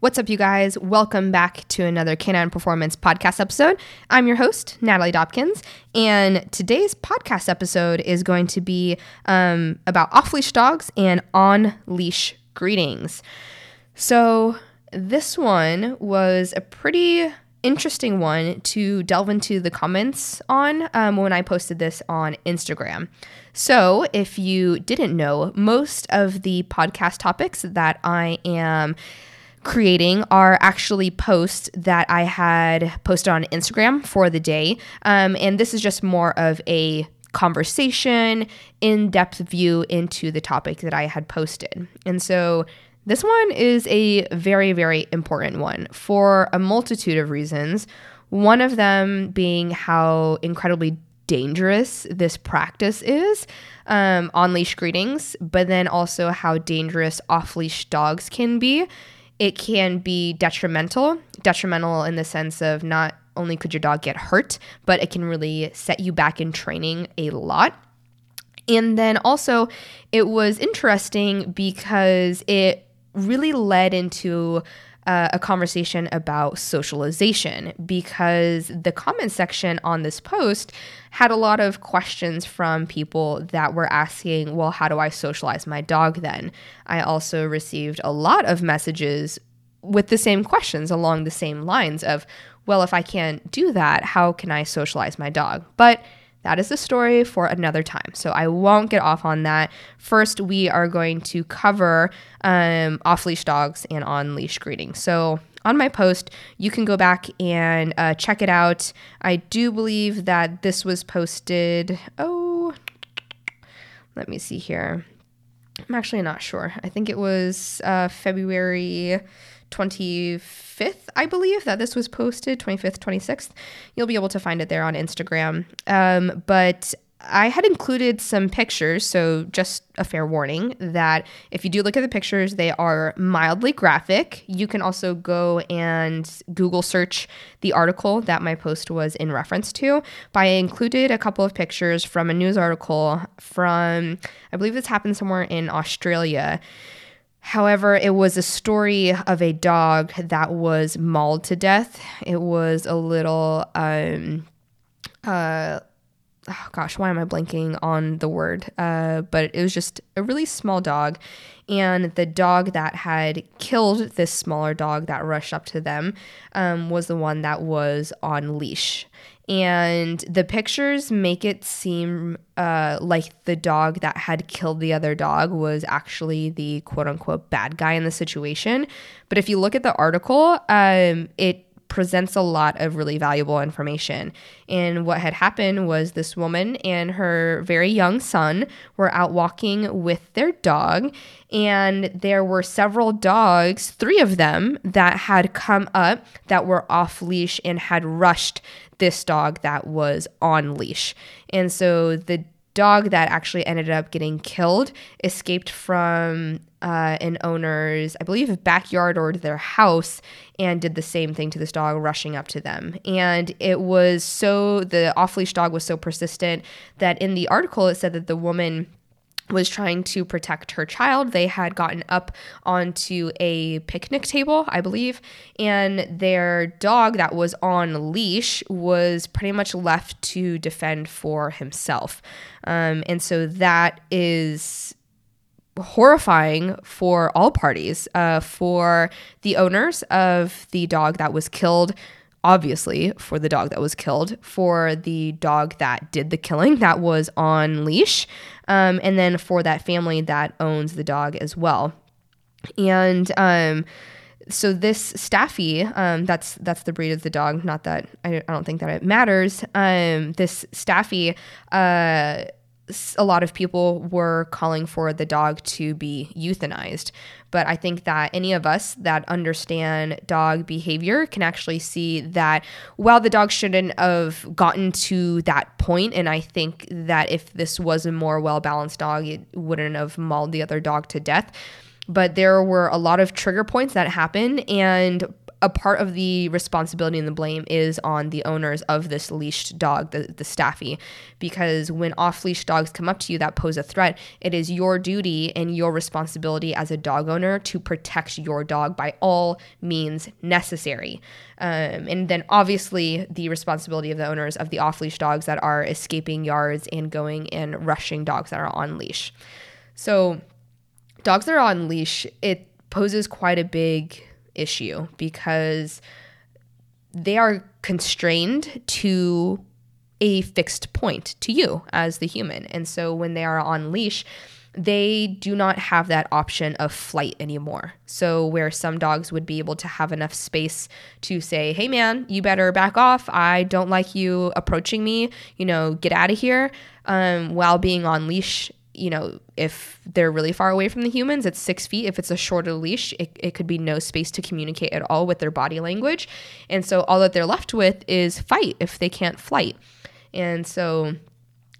What's up, you guys? Welcome back to another Canine Performance podcast episode. I'm your host, Natalie Dopkins, and today's podcast episode is going to be um, about off leash dogs and on leash greetings. So, this one was a pretty interesting one to delve into the comments on um, when I posted this on Instagram. So, if you didn't know, most of the podcast topics that I am creating are actually posts that I had posted on Instagram for the day. Um, and this is just more of a conversation, in depth view into the topic that I had posted. And so this one is a very, very important one for a multitude of reasons. One of them being how incredibly dangerous this practice is um, on leash greetings, but then also how dangerous off leash dogs can be it can be detrimental, detrimental in the sense of not only could your dog get hurt, but it can really set you back in training a lot. And then also, it was interesting because it really led into uh, a conversation about socialization because the comment section on this post had a lot of questions from people that were asking, well, how do I socialize my dog then? I also received a lot of messages with the same questions along the same lines of, well, if I can't do that, how can I socialize my dog? But that is a story for another time. So I won't get off on that. First, we are going to cover um, off leash dogs and on leash greeting. So on my post, you can go back and uh, check it out. I do believe that this was posted. Oh, let me see here. I'm actually not sure. I think it was uh, February 25th, I believe, that this was posted, 25th, 26th. You'll be able to find it there on Instagram. Um, but I had included some pictures, so just a fair warning that if you do look at the pictures, they are mildly graphic. You can also go and Google search the article that my post was in reference to. But I included a couple of pictures from a news article from, I believe this happened somewhere in Australia. However, it was a story of a dog that was mauled to death. It was a little, um, uh, oh gosh, why am I blanking on the word? Uh, but it was just a really small dog. And the dog that had killed this smaller dog that rushed up to them um, was the one that was on leash and the pictures make it seem uh, like the dog that had killed the other dog was actually the quote unquote bad guy in the situation. But if you look at the article, um, it presents a lot of really valuable information. And what had happened was this woman and her very young son were out walking with their dog, and there were several dogs, three of them, that had come up that were off leash and had rushed this dog that was on leash. And so the dog that actually ended up getting killed escaped from uh, an owner's, I believe, backyard or their house and did the same thing to this dog, rushing up to them. And it was so, the off leash dog was so persistent that in the article it said that the woman was trying to protect her child. They had gotten up onto a picnic table, I believe, and their dog that was on leash was pretty much left to defend for himself. Um, and so that is horrifying for all parties, uh, for the owners of the dog that was killed obviously for the dog that was killed, for the dog that did the killing that was on leash, um, and then for that family that owns the dog as well. And um, so this Staffy, um, that's that's the breed of the dog. Not that I, I don't think that it matters. Um, this Staffy. Uh, a lot of people were calling for the dog to be euthanized. But I think that any of us that understand dog behavior can actually see that while the dog shouldn't have gotten to that point, and I think that if this was a more well balanced dog, it wouldn't have mauled the other dog to death. But there were a lot of trigger points that happened, and a part of the responsibility and the blame is on the owners of this leashed dog, the, the staffy, because when off leash dogs come up to you that pose a threat, it is your duty and your responsibility as a dog owner to protect your dog by all means necessary. Um, and then obviously the responsibility of the owners of the off leash dogs that are escaping yards and going and rushing dogs that are on leash. So, dogs that are on leash, it poses quite a big issue because they are constrained to a fixed point to you as the human. And so when they are on leash, they do not have that option of flight anymore. So, where some dogs would be able to have enough space to say, hey man, you better back off. I don't like you approaching me, you know, get out of here, um, while being on leash, you know, if they're really far away from the humans, it's six feet. If it's a shorter leash, it, it could be no space to communicate at all with their body language. And so all that they're left with is fight if they can't flight. And so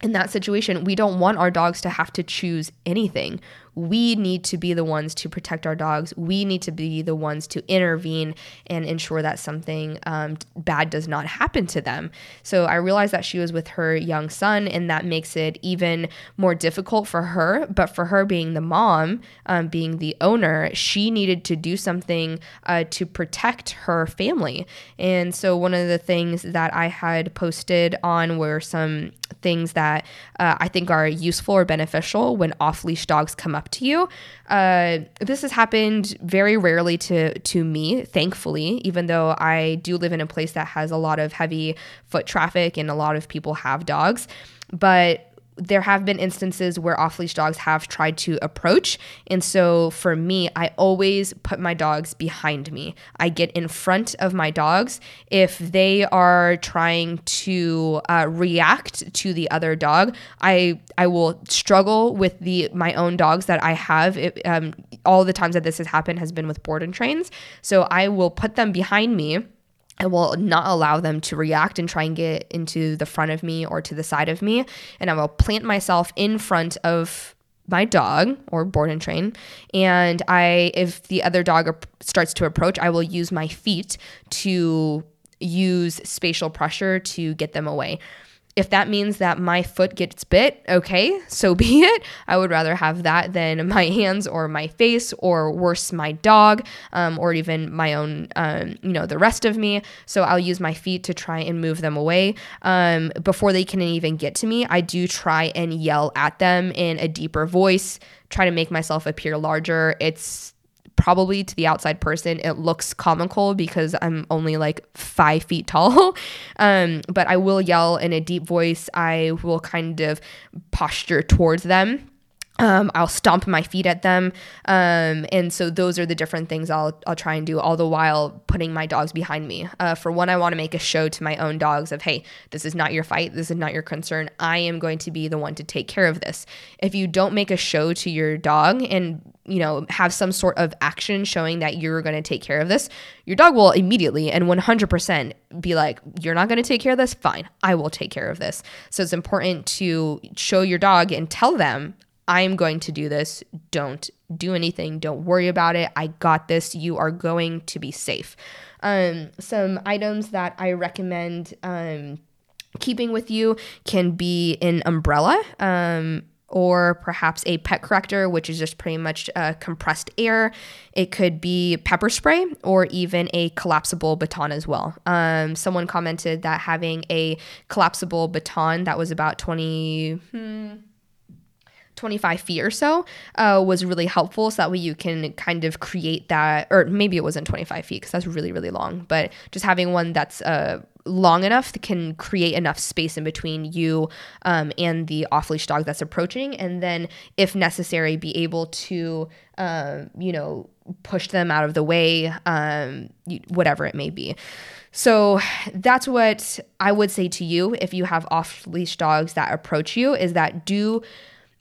in that situation, we don't want our dogs to have to choose anything we need to be the ones to protect our dogs. We need to be the ones to intervene and ensure that something um, bad does not happen to them. So I realized that she was with her young son, and that makes it even more difficult for her. But for her being the mom, um, being the owner, she needed to do something uh, to protect her family. And so one of the things that I had posted on were some things that uh, I think are useful or beneficial when off leash dogs come up to you. Uh, this has happened very rarely to to me, thankfully. Even though I do live in a place that has a lot of heavy foot traffic and a lot of people have dogs, but there have been instances where off leash dogs have tried to approach. And so for me, I always put my dogs behind me. I get in front of my dogs. If they are trying to uh, react to the other dog, I, I will struggle with the my own dogs that I have. It, um, all the times that this has happened has been with board and trains. So I will put them behind me I will not allow them to react and try and get into the front of me or to the side of me. And I will plant myself in front of my dog or board and train and i if the other dog starts to approach i will use my feet to use spatial pressure to get them away if that means that my foot gets bit, okay, so be it. I would rather have that than my hands or my face or worse, my dog um, or even my own, um, you know, the rest of me. So I'll use my feet to try and move them away. Um, before they can even get to me, I do try and yell at them in a deeper voice, try to make myself appear larger. It's probably to the outside person it looks comical because I'm only like five feet tall. um, but I will yell in a deep voice. I will kind of posture towards them. Um, I'll stomp my feet at them. Um, and so those are the different things I'll, I'll try and do, all the while putting my dogs behind me. Uh, for one, I want to make a show to my own dogs of, hey, this is not your fight. This is not your concern. I am going to be the one to take care of this. If you don't make a show to your dog and you know, have some sort of action showing that you're going to take care of this, your dog will immediately and 100% be like, You're not going to take care of this? Fine, I will take care of this. So it's important to show your dog and tell them, I'm going to do this. Don't do anything. Don't worry about it. I got this. You are going to be safe. Um, some items that I recommend um, keeping with you can be an umbrella. Um, or perhaps a pet corrector, which is just pretty much uh, compressed air. It could be pepper spray or even a collapsible baton as well. Um, someone commented that having a collapsible baton that was about 20. Hmm, 25 feet or so uh, was really helpful so that way you can kind of create that or maybe it wasn't 25 feet because that's really really long but just having one that's uh, long enough can create enough space in between you um, and the off leash dog that's approaching. And then, if necessary, be able to, um, you know, push them out of the way, um, whatever it may be. So that's what I would say to you if you have off leash dogs that approach you is that do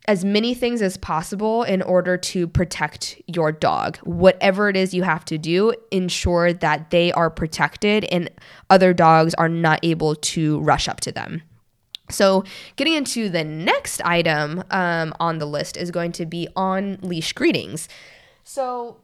as many things as possible in order to protect your dog. Whatever it is you have to do, ensure that they are protected and other dogs are not able to rush up to them. So, getting into the next item um, on the list is going to be on leash greetings. So,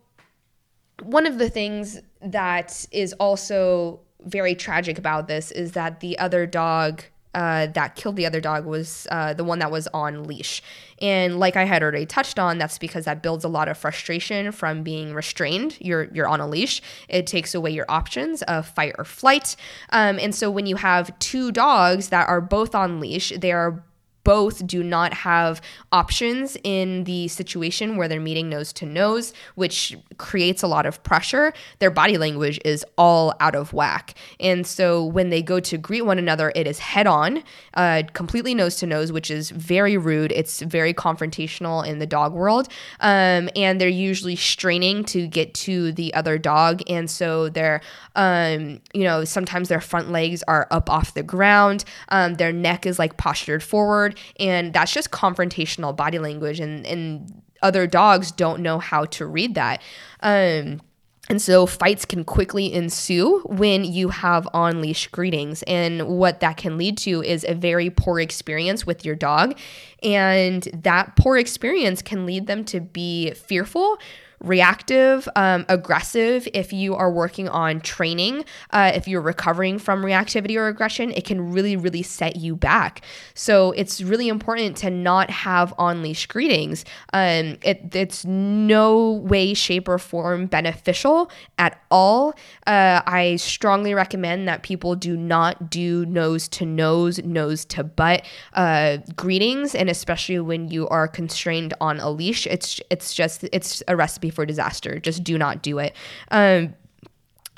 one of the things that is also very tragic about this is that the other dog uh, that killed the other dog was uh, the one that was on leash. And like I had already touched on, that's because that builds a lot of frustration from being restrained. You're you're on a leash. It takes away your options of fight or flight. Um, and so when you have two dogs that are both on leash, they are both do not have options in the situation where they're meeting nose to nose, which creates a lot of pressure. Their body language is all out of whack. And so when they go to greet one another, it is head on, uh, completely nose to nose, which is very rude. It's very confrontational in the dog world. Um, and they're usually straining to get to the other dog. And so they're, um, you know, sometimes their front legs are up off the ground, um, their neck is like postured forward and that's just confrontational body language and and other dogs don't know how to read that um, and so fights can quickly ensue when you have on leash greetings. And what that can lead to is a very poor experience with your dog. And that poor experience can lead them to be fearful, reactive, um, aggressive. If you are working on training, uh, if you're recovering from reactivity or aggression, it can really, really set you back. So it's really important to not have on leash greetings. Um, it, it's no way, shape, or form beneficial at all. Uh, I strongly recommend that people do not do nose to nose, nose to butt uh, greetings, and especially when you are constrained on a leash. It's it's just it's a recipe for disaster. Just do not do it. Um,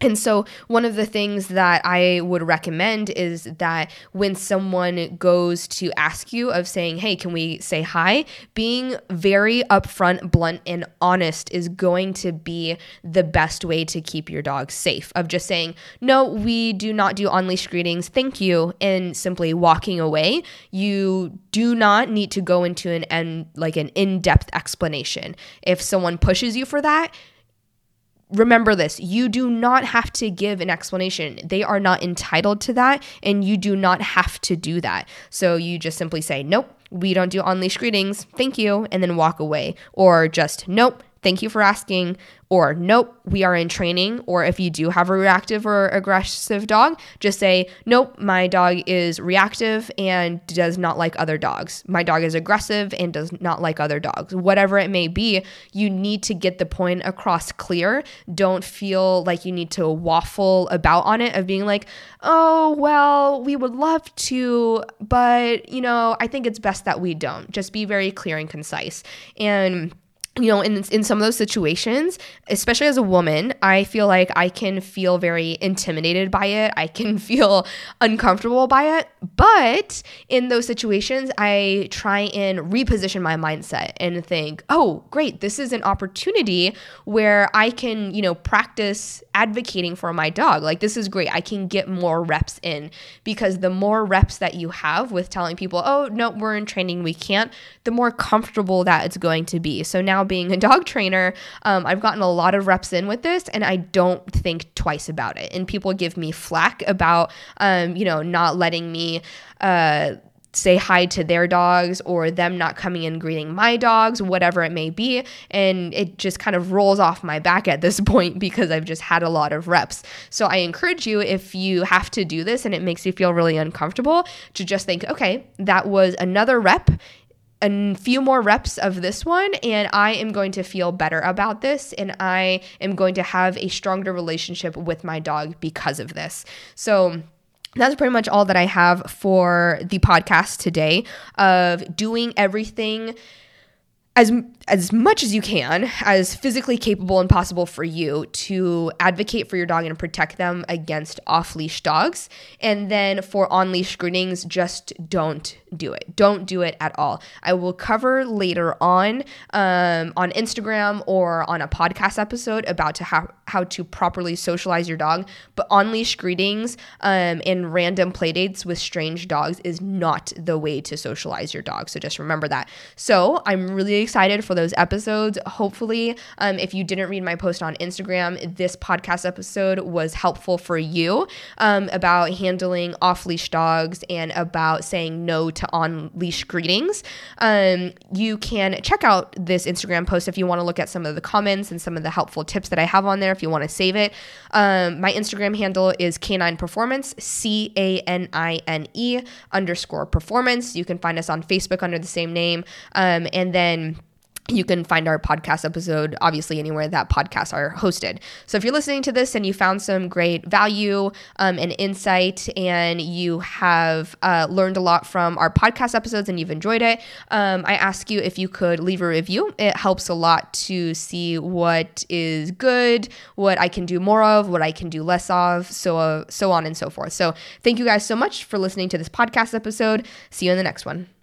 and so, one of the things that I would recommend is that when someone goes to ask you of saying, Hey, can we say hi? Being very upfront, blunt, and honest is going to be the best way to keep your dog safe. Of just saying, No, we do not do on leash greetings. Thank you. And simply walking away. You do not need to go into an end, like an in depth explanation. If someone pushes you for that, remember this you do not have to give an explanation. They are not entitled to that, and you do not have to do that. So you just simply say, Nope, we don't do on leash greetings. Thank you. And then walk away. Or just, Nope, thank you for asking or nope, we are in training. Or if you do have a reactive or aggressive dog, just say, nope, my dog is reactive and does not like other dogs. My dog is aggressive and does not like other dogs. Whatever it may be, you need to get the point across clear. Don't feel like you need to waffle about on it of being like, oh, well, we would love to, but, you know, I think it's best that we don't. Just be very clear and concise. And you know, in in some of those situations, especially as a woman, I feel like I can feel very intimidated by it. I can feel uncomfortable by it. But in those situations, I try and reposition my mindset and think, "Oh, great, this is an opportunity where I can, you know, practice advocating for my dog. Like this is great. I can get more reps in because the more reps that you have with telling people, "Oh, no, we're in training, we can't," the more comfortable that it's going to be. So now being a dog trainer, um, I've gotten a lot of reps in with this and I don't think twice about it. And people give me flack about, um, you know, not letting me. Uh, say hi to their dogs or them not coming in greeting my dogs, whatever it may be. And it just kind of rolls off my back at this point because I've just had a lot of reps. So I encourage you, if you have to do this and it makes you feel really uncomfortable, to just think, okay, that was another rep a few more reps of this one and I am going to feel better about this and I am going to have a stronger relationship with my dog because of this. So that's pretty much all that I have for the podcast today of doing everything as as much as you can, as physically capable and possible for you to advocate for your dog and protect them against off leash dogs. And then for on leash greetings, just don't do it. Don't do it at all. I will cover later on um, on Instagram or on a podcast episode about to how, how to properly socialize your dog. But on leash greetings um, and random playdates with strange dogs is not the way to socialize your dog. So just remember that. So I'm really excited for those episodes. Hopefully, um, if you didn't read my post on Instagram, this podcast episode was helpful for you um, about handling off leash dogs and about saying no to on leash greetings. Um, you can check out this Instagram post if you want to look at some of the comments and some of the helpful tips that I have on there if you want to save it. Um, my Instagram handle is Canine Performance, C A N I N E underscore performance. You can find us on Facebook under the same name. Um, and then you can find our podcast episode obviously anywhere that podcasts are hosted. So if you're listening to this and you found some great value um, and insight and you have uh, learned a lot from our podcast episodes and you've enjoyed it, um, I ask you if you could leave a review. It helps a lot to see what is good, what I can do more of, what I can do less of, so uh, so on and so forth. So thank you guys so much for listening to this podcast episode. See you in the next one.